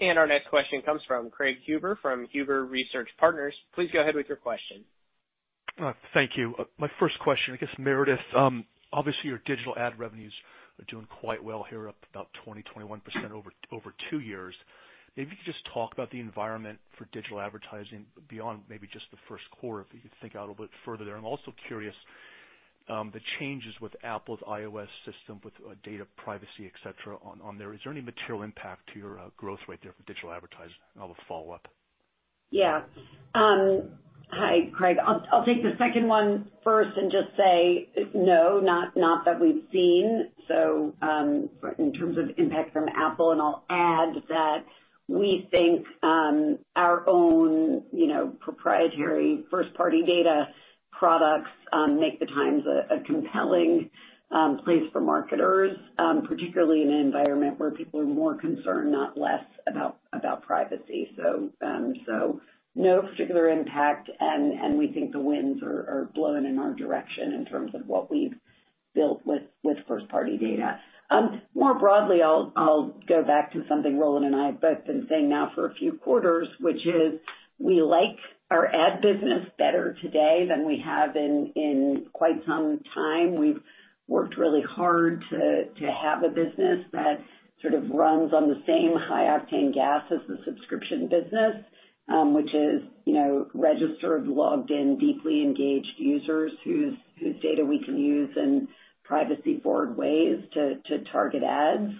And our next question comes from Craig Huber from Huber Research Partners. Please go ahead with your question. Uh, thank you. Uh, my first question, I guess, Meredith, um, obviously your digital ad revenues are doing quite well here, up about 20, 21% over two years. Maybe you could just talk about the environment for digital advertising beyond maybe just the first quarter, if you could think out a little bit further there. I'm also curious, Um, the changes with Apple's iOS system with uh, data privacy, et cetera, on there. Is there any material impact to your uh, growth rate there for digital advertising? I'll have a follow-up. Yeah. Um, hi, Craig. I'll take the second one first and just say no, not not that we've seen. So um in terms of impact from Apple, and I'll add that we think um, our own, you know, proprietary first-party data products um, make The Times a compelling um, place for marketers, um, particularly in an environment where people are more concerned, not less, about about privacy. So um so no particular impact, and we think the winds are blowing in our direction in terms of what we've built with first-party data. More broadly, I'll I'll go back to something Roland and I have both been saying now for a few quarters, which is we like our ad business better today than we have in quite some time. We've worked really hard to to have a business that sort of runs on the same high-octane gas as the subscription business, which is you know, registered, logged in, deeply engaged users whose data we can use in privacy-forward ways to target ads.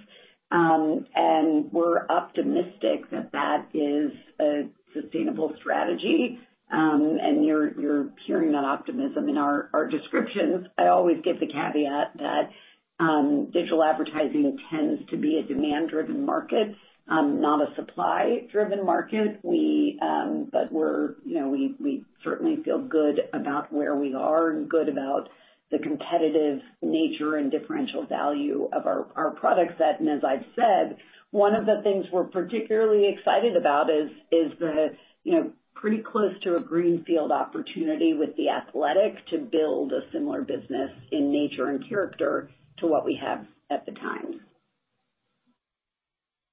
Um and we're optimistic that that is a sustainable strategy. Um, and you're hearing that optimism in our our descriptions. I always give the caveat that um, digital advertising tends to be a demand-driven market, um, not a supply-driven market. We um but we're you know we we certainly feel good about where we are and good about the competitive nature and differential value of our product set. And as I've said, one of the things we're particularly excited about is is the you know, pretty close to a greenfield opportunity with The Athletic to build a similar business in nature and character to what we have at The Times.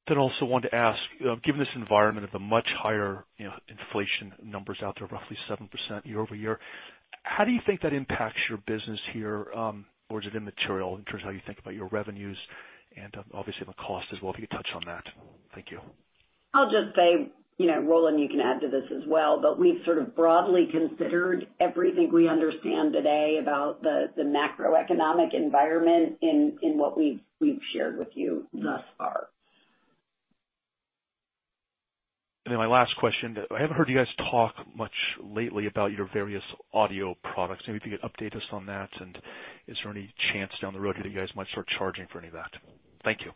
Also wanted to ask, um, given this environment of the much higher inflation numbers out there, roughly 7% year-over-year, how do you think that impacts your business here? Um, or is it immaterial in terms of how you think about your revenues and um, obviously the cost as well? If you could touch on that. Thank you. I'll just say, you know, Roland, you can add to this as well, but we've sort of broadly considered everything we understand today about the macroeconomic environment in what we've shared with you thus far. And then my last question. I haven't heard you guys talk much lately about your various audio products. Maybe if you could update us on that, and is there any chance down the road that you guys might start charging for any of that? Thank you.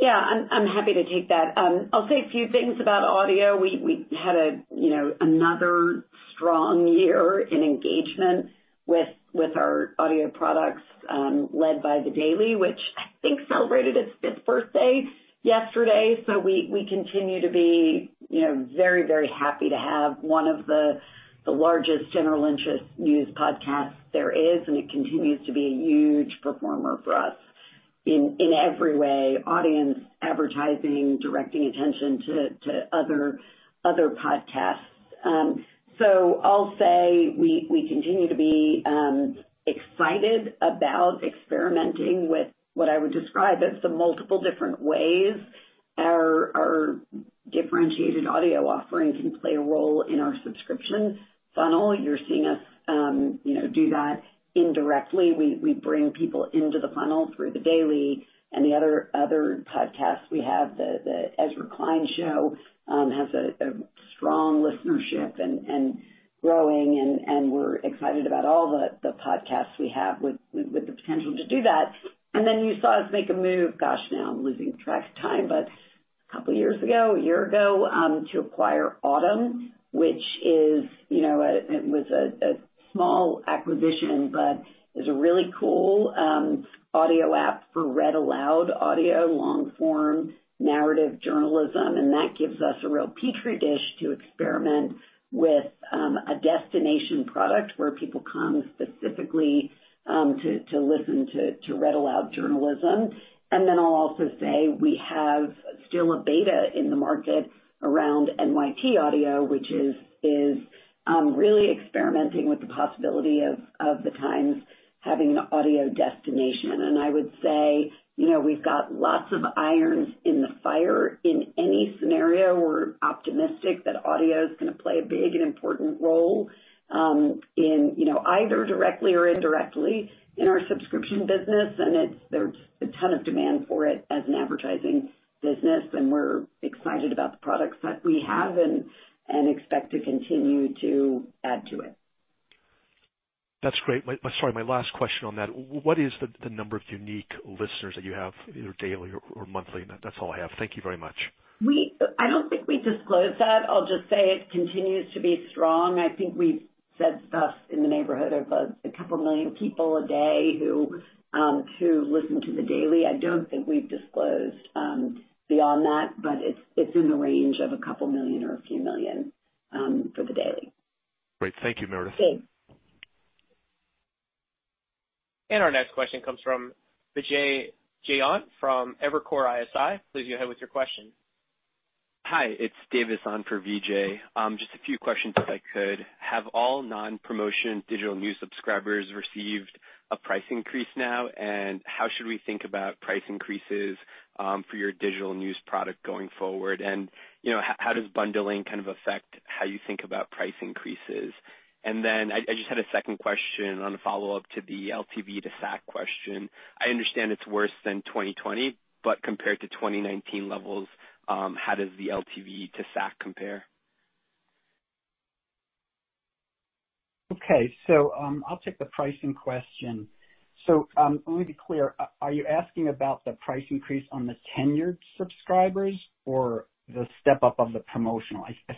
Yeah, I'm happy to take that. Um, I'll say a few things about audio. We had a you know, another strong year in engagement with with our audio products, um, led by The Daily, which I think celebrated its fifth birthday yesterday. So we continue to be you know, very very happy to have one of the the largest general interest news podcasts there is, and it continues to be a huge performer for us in every way, audience, advertising, directing attention to other, other podcasts. Um so I'll say we we continue to be um excited about experimenting with what I would describe as the multiple different ways our differentiated audio offering can play a role in our subscription funnel. You're seeing us um you know do that indirectly. We bring people into the funnel through The Daily and the other podcasts we have. The Ezra Klein Show um, has a strong listenership and growing, and and we're excited about all the podcasts we have with with the potential to do that. And then you saw us make a move, gosh, now I'm losing track of time, but a couple of years ago, a year ago, um, to acquire Audm, which is you know a it was a small acquisition, but is a really cool um, audio app for read aloud audio, long-form narrative journalism. And that gives us a real petri dish to experiment with um, a destination product where people come specifically um, to listen to read aloud journalism. And then I'll also say we have still a beta in the market around NYT Audio, which is really experimenting with the possibility of The Times having an audio destination. And I would say, you know, we've got lots of irons in the fire. In any scenario, we're optimistic that audio is going to play a big and important role um in you know, either directly or indirectly in our subscription business. And it's there's a ton of demand for it as an advertising business, and we're excited about the products that we have and expect to continue to add to it. That's great. Sorry, my last question on that. What is the number of unique listeners that you have, either daily or monthly? That's all I have. Thank you very much. I don't think we disclose that. I'll just say it continues to be strong. I think we've said stuff in the neighborhood of a couple million people a day um, who listen to The Daily. I don't think we've disclosed um, beyond that, but it's in the range of a couple million or a few million um, for The Daily. Great. Thank you, Meredith. Thanks. Our next question comes from Vijay Jayant from Evercore ISI. Please go ahead with your question. Hi, it's Davis on for Vijay. Um, just a few questions, if I could. Have all non-promotion digital news subscribers received a price increase now? And how should we think about price increases for your digital news product going forward? And you know, how does bundling kind of affect how you think about price increases? And then I just had a second question on a follow-up to the LTV to CAC question. I understand it's worse than 2020, but compared to 2019 levels, how does the LTV to CAC compare? Okay. So um I'll take the pricing question. Let me be clear. Are you asking about the price increase on the tenured subscribers or the step-up of the promotional? I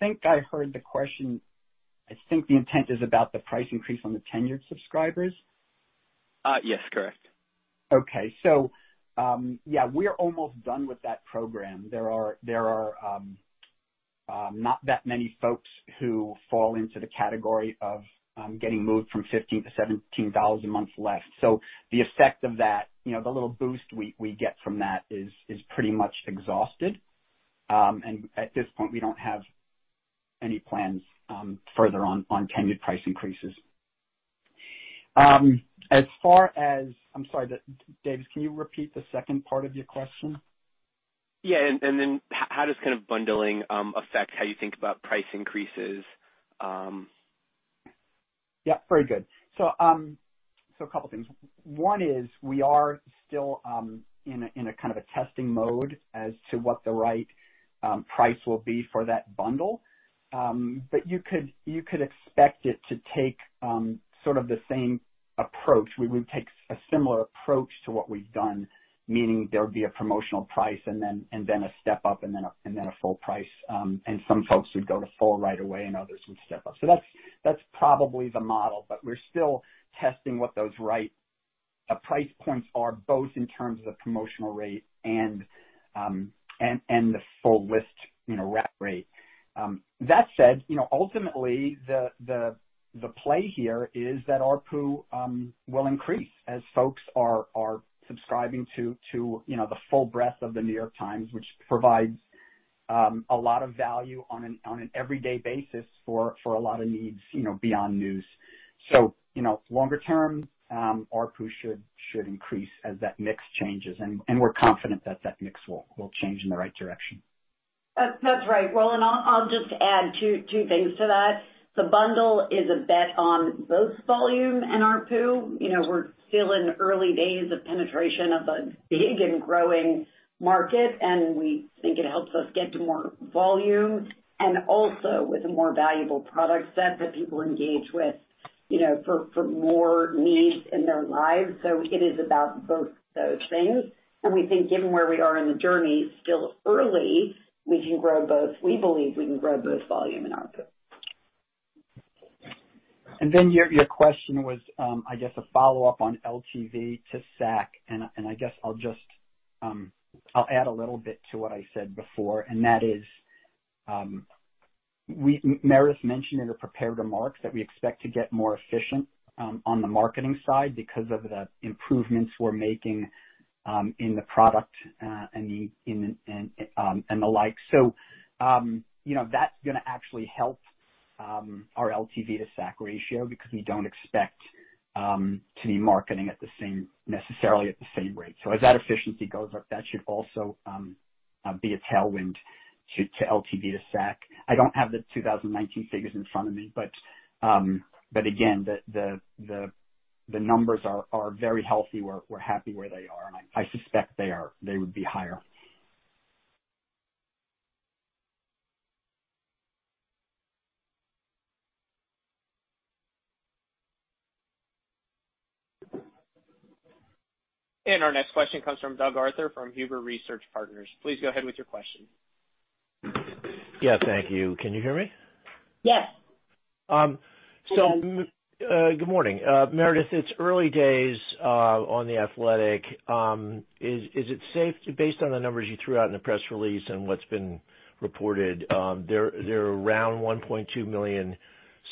think I heard the question. I think the intent is about the price increase on the tenured subscribers. Yes, correct. Okay. So um yeah, we're almost done with that program. There are there are um um not that many folks who fall into the category of Um, getting moved from 15 to $17 a month left. So the effect of that, you know, the little boost we get from that is is pretty much exhausted. Um and at this point, we don't have any plans um, further on tenured price increases. Um, as far as... I'm sorry, Davis, can you repeat the second part of your question? Yeah. And then how how does kind of bundling affect how you think about price increases? Yeah, very good. So um so a couple things. One is we are still um in in a kind of a testing mode as to what the right price will be for that bundle. Um but you could you could expect it to take sort of the same approach. We would take a similar approach to what we've done, meaning there would be a promotional price and then and then a step up and then a and then a full price. Um and some folks would go to full right away and others would step up. So that's that's probably the model, but we're still testing what those right price points are, both in terms of the promotional rate and um and and the full list, wrap rate. That said, you know, ultimately the the the play here is that ARPU um will increase as folks are subscribing to, to you know, the full breadth of The New York Times, which provides um, a lot of value on an on an everyday basis for for a lot of needs, you know, beyond news. So, you know, longer term, um, ARPU should should increase as that mix changes, and we're confident that that mix will will change in the right direction. Uh, that's right. Well, and I'll just add two things to that. The bundle is a bet on both volume and ARPU. You know, we're still in early days of penetration of a big and growing market, and we think it helps us get to more volume and also with a more valuable product set that people engage with, you know, for for more needs in their lives. So it is about both those things. And we think given where we are in the journey, still early, we can grow both. We believe we can grow both volume and ARPU. Then your your question was, I guess a follow-up on LTV to CAC, and and I guess I'll just um I'll add a little bit to what I said before, and that is, um we Meredith mentioned in her prepared remarks that we expect to get more efficient on the marketing side because of the improvements we're making in the product and the in the and um and the like. So um you know, that's gonna actually help Um, our LTV to CAC ratio because we don't expect um, to be marketing at the same necessarily at the same rate. So as that efficiency goes up, that should also um, uh, be a tailwind to LTV to CAC. I don't have the 2019 figures in front of me, but um but again, the the the numbers are very healthy. We're we're happy where they are, and I suspect they are they would be higher. And our next question comes from Doug Arthur from Huber Research Partners. Please go ahead with your question. Yeah, thank you. Can you hear me? Yes. Um, so uh, good morning. Uh, Meredith, it's early days uh, on The Athletic. Um is is it safe, based on the numbers you threw out in the press release and what's been reported, um there are around 1.2 million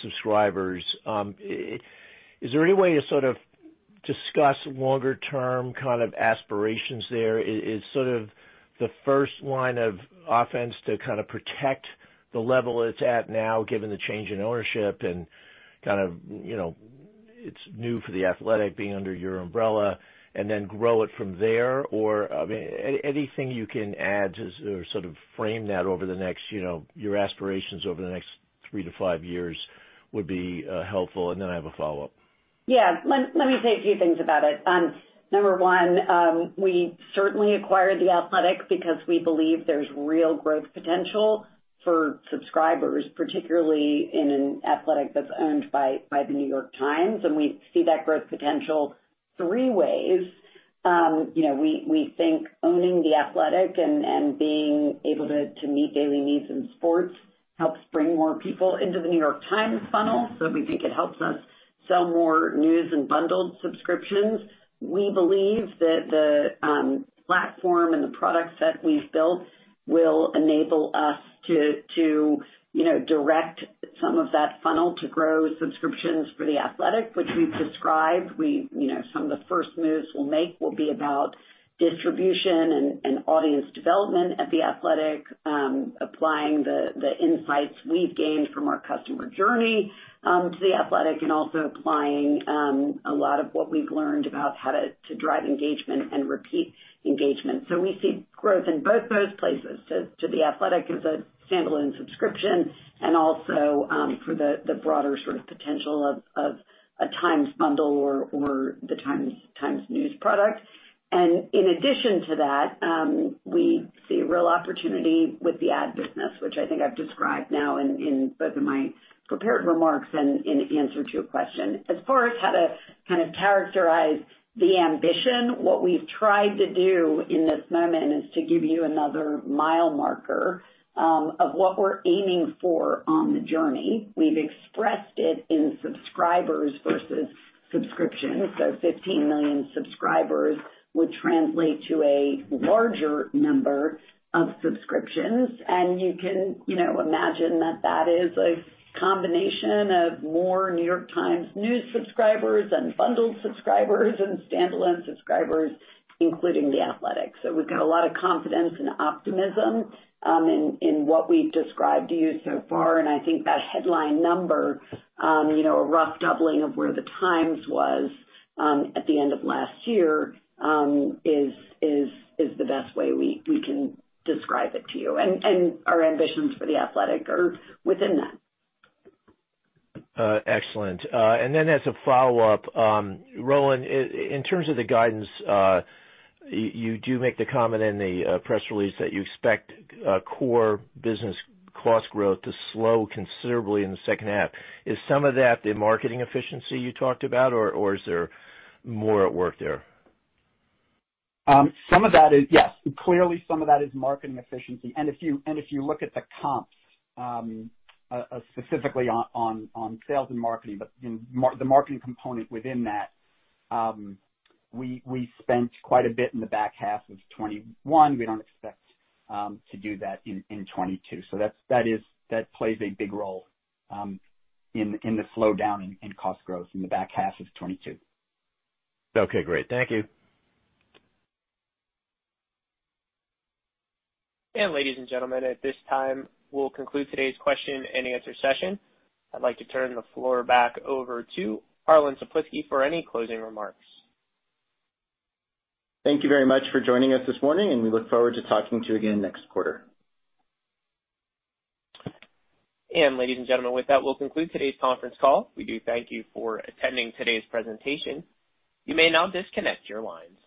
subscribers. Um, is there any way to sort of discuss longer term kind of aspirations there? Is sort of the first line of offense to kind of protect the level it's at now, given the change in ownership and kind of, you know, it's new for The Athletic being under your umbrella, and then grow it from there? Or, I mean, anything you can add to or sort of frame that over the next, you know, your aspirations over the next three to five years would be uh, helpful. And then I have a follow-up. Yeah. Let me say a few things about it. Number one, we certainly acquired The Athletic because we believe there's real growth potential for subscribers, particularly in an athletic that's owned by The New York Times, and we see that growth potential three ways. Um, you know, we think owning The Athletic and being able to meet daily needs in sports helps bring more people into The New York Times funnel. So we think it helps us sell more news and bundled subscriptions. We believe that the um, platform and the products that we've built will enable us to to you know direct some of that funnel to grow subscriptions for The Athletic, which we've described. We, you know, some of the first moves we'll make will be about distribution and audience development at The Athletic, um, applying the insights we've gained from our customer journey to The Athletic, and also applying um a lot of what we've learned about how to drive engagement and repeat engagement. So we see growth in both those places, to The Athletic as a standalone subscription and also um for the the broader sort of potential of of a Times bundle or or the Times Times news product. And in addition to that, um we see a real opportunity with the ad business, which I think I've described now in both of my prepared remarks and in answer to your question. As far as how to kind of characterize the ambition, what we've tried to do in this moment is to give you another mile marker of what we're aiming for on the journey. We've expressed it in subscribers versus subscriptions. so 15 million subscribers would translate to a larger number of subscriptions. And you can you know, imagine that that is a combination of more New York Times news subscribers and bundled subscribers and standalone subscribers, including The Athletic. So we've got a lot of confidence and optimism um, in what we've described to you so far, and I think that headline number, um, you know, a rough doubling of where The Times was um, at the end of last year, Um, is is is the best way we can describe it to you. And our ambitions for The Athletic are within that. Uh, excellent. Uh and then as a follow-up, um, Roland, in terms of the guidance, uh, you do make the comment in the uh, press release that you expect core business cost growth to slow considerably in the second half. Is some of that the marketing efficiency you talked about, or is there more at work there? Um, some of that is, yes. Clearly, some of that is marketing efficiency. And if you and if you look at the comps, um, uh, uh, specifically on sales and marketing, but the marketing component within that, um we we spent quite a bit in the back half of 2021. We don't expect um, to do that in 2022. That plays a big role um in in the slowdown in cost growth in the back half of 2022. Okay, great. Thank you. And ladies and gentlemen, at this time, we'll conclude today's question and answer session. I'd like to turn the floor back over to Harlan Toplitzky for any closing remarks. Thank you very much for joining us this morning, and we look forward to talking to you again next quarter. And ladies and gentlemen, with that, we'll conclude today's conference call. We do thank you for attending today's presentation. You may now disconnect your lines.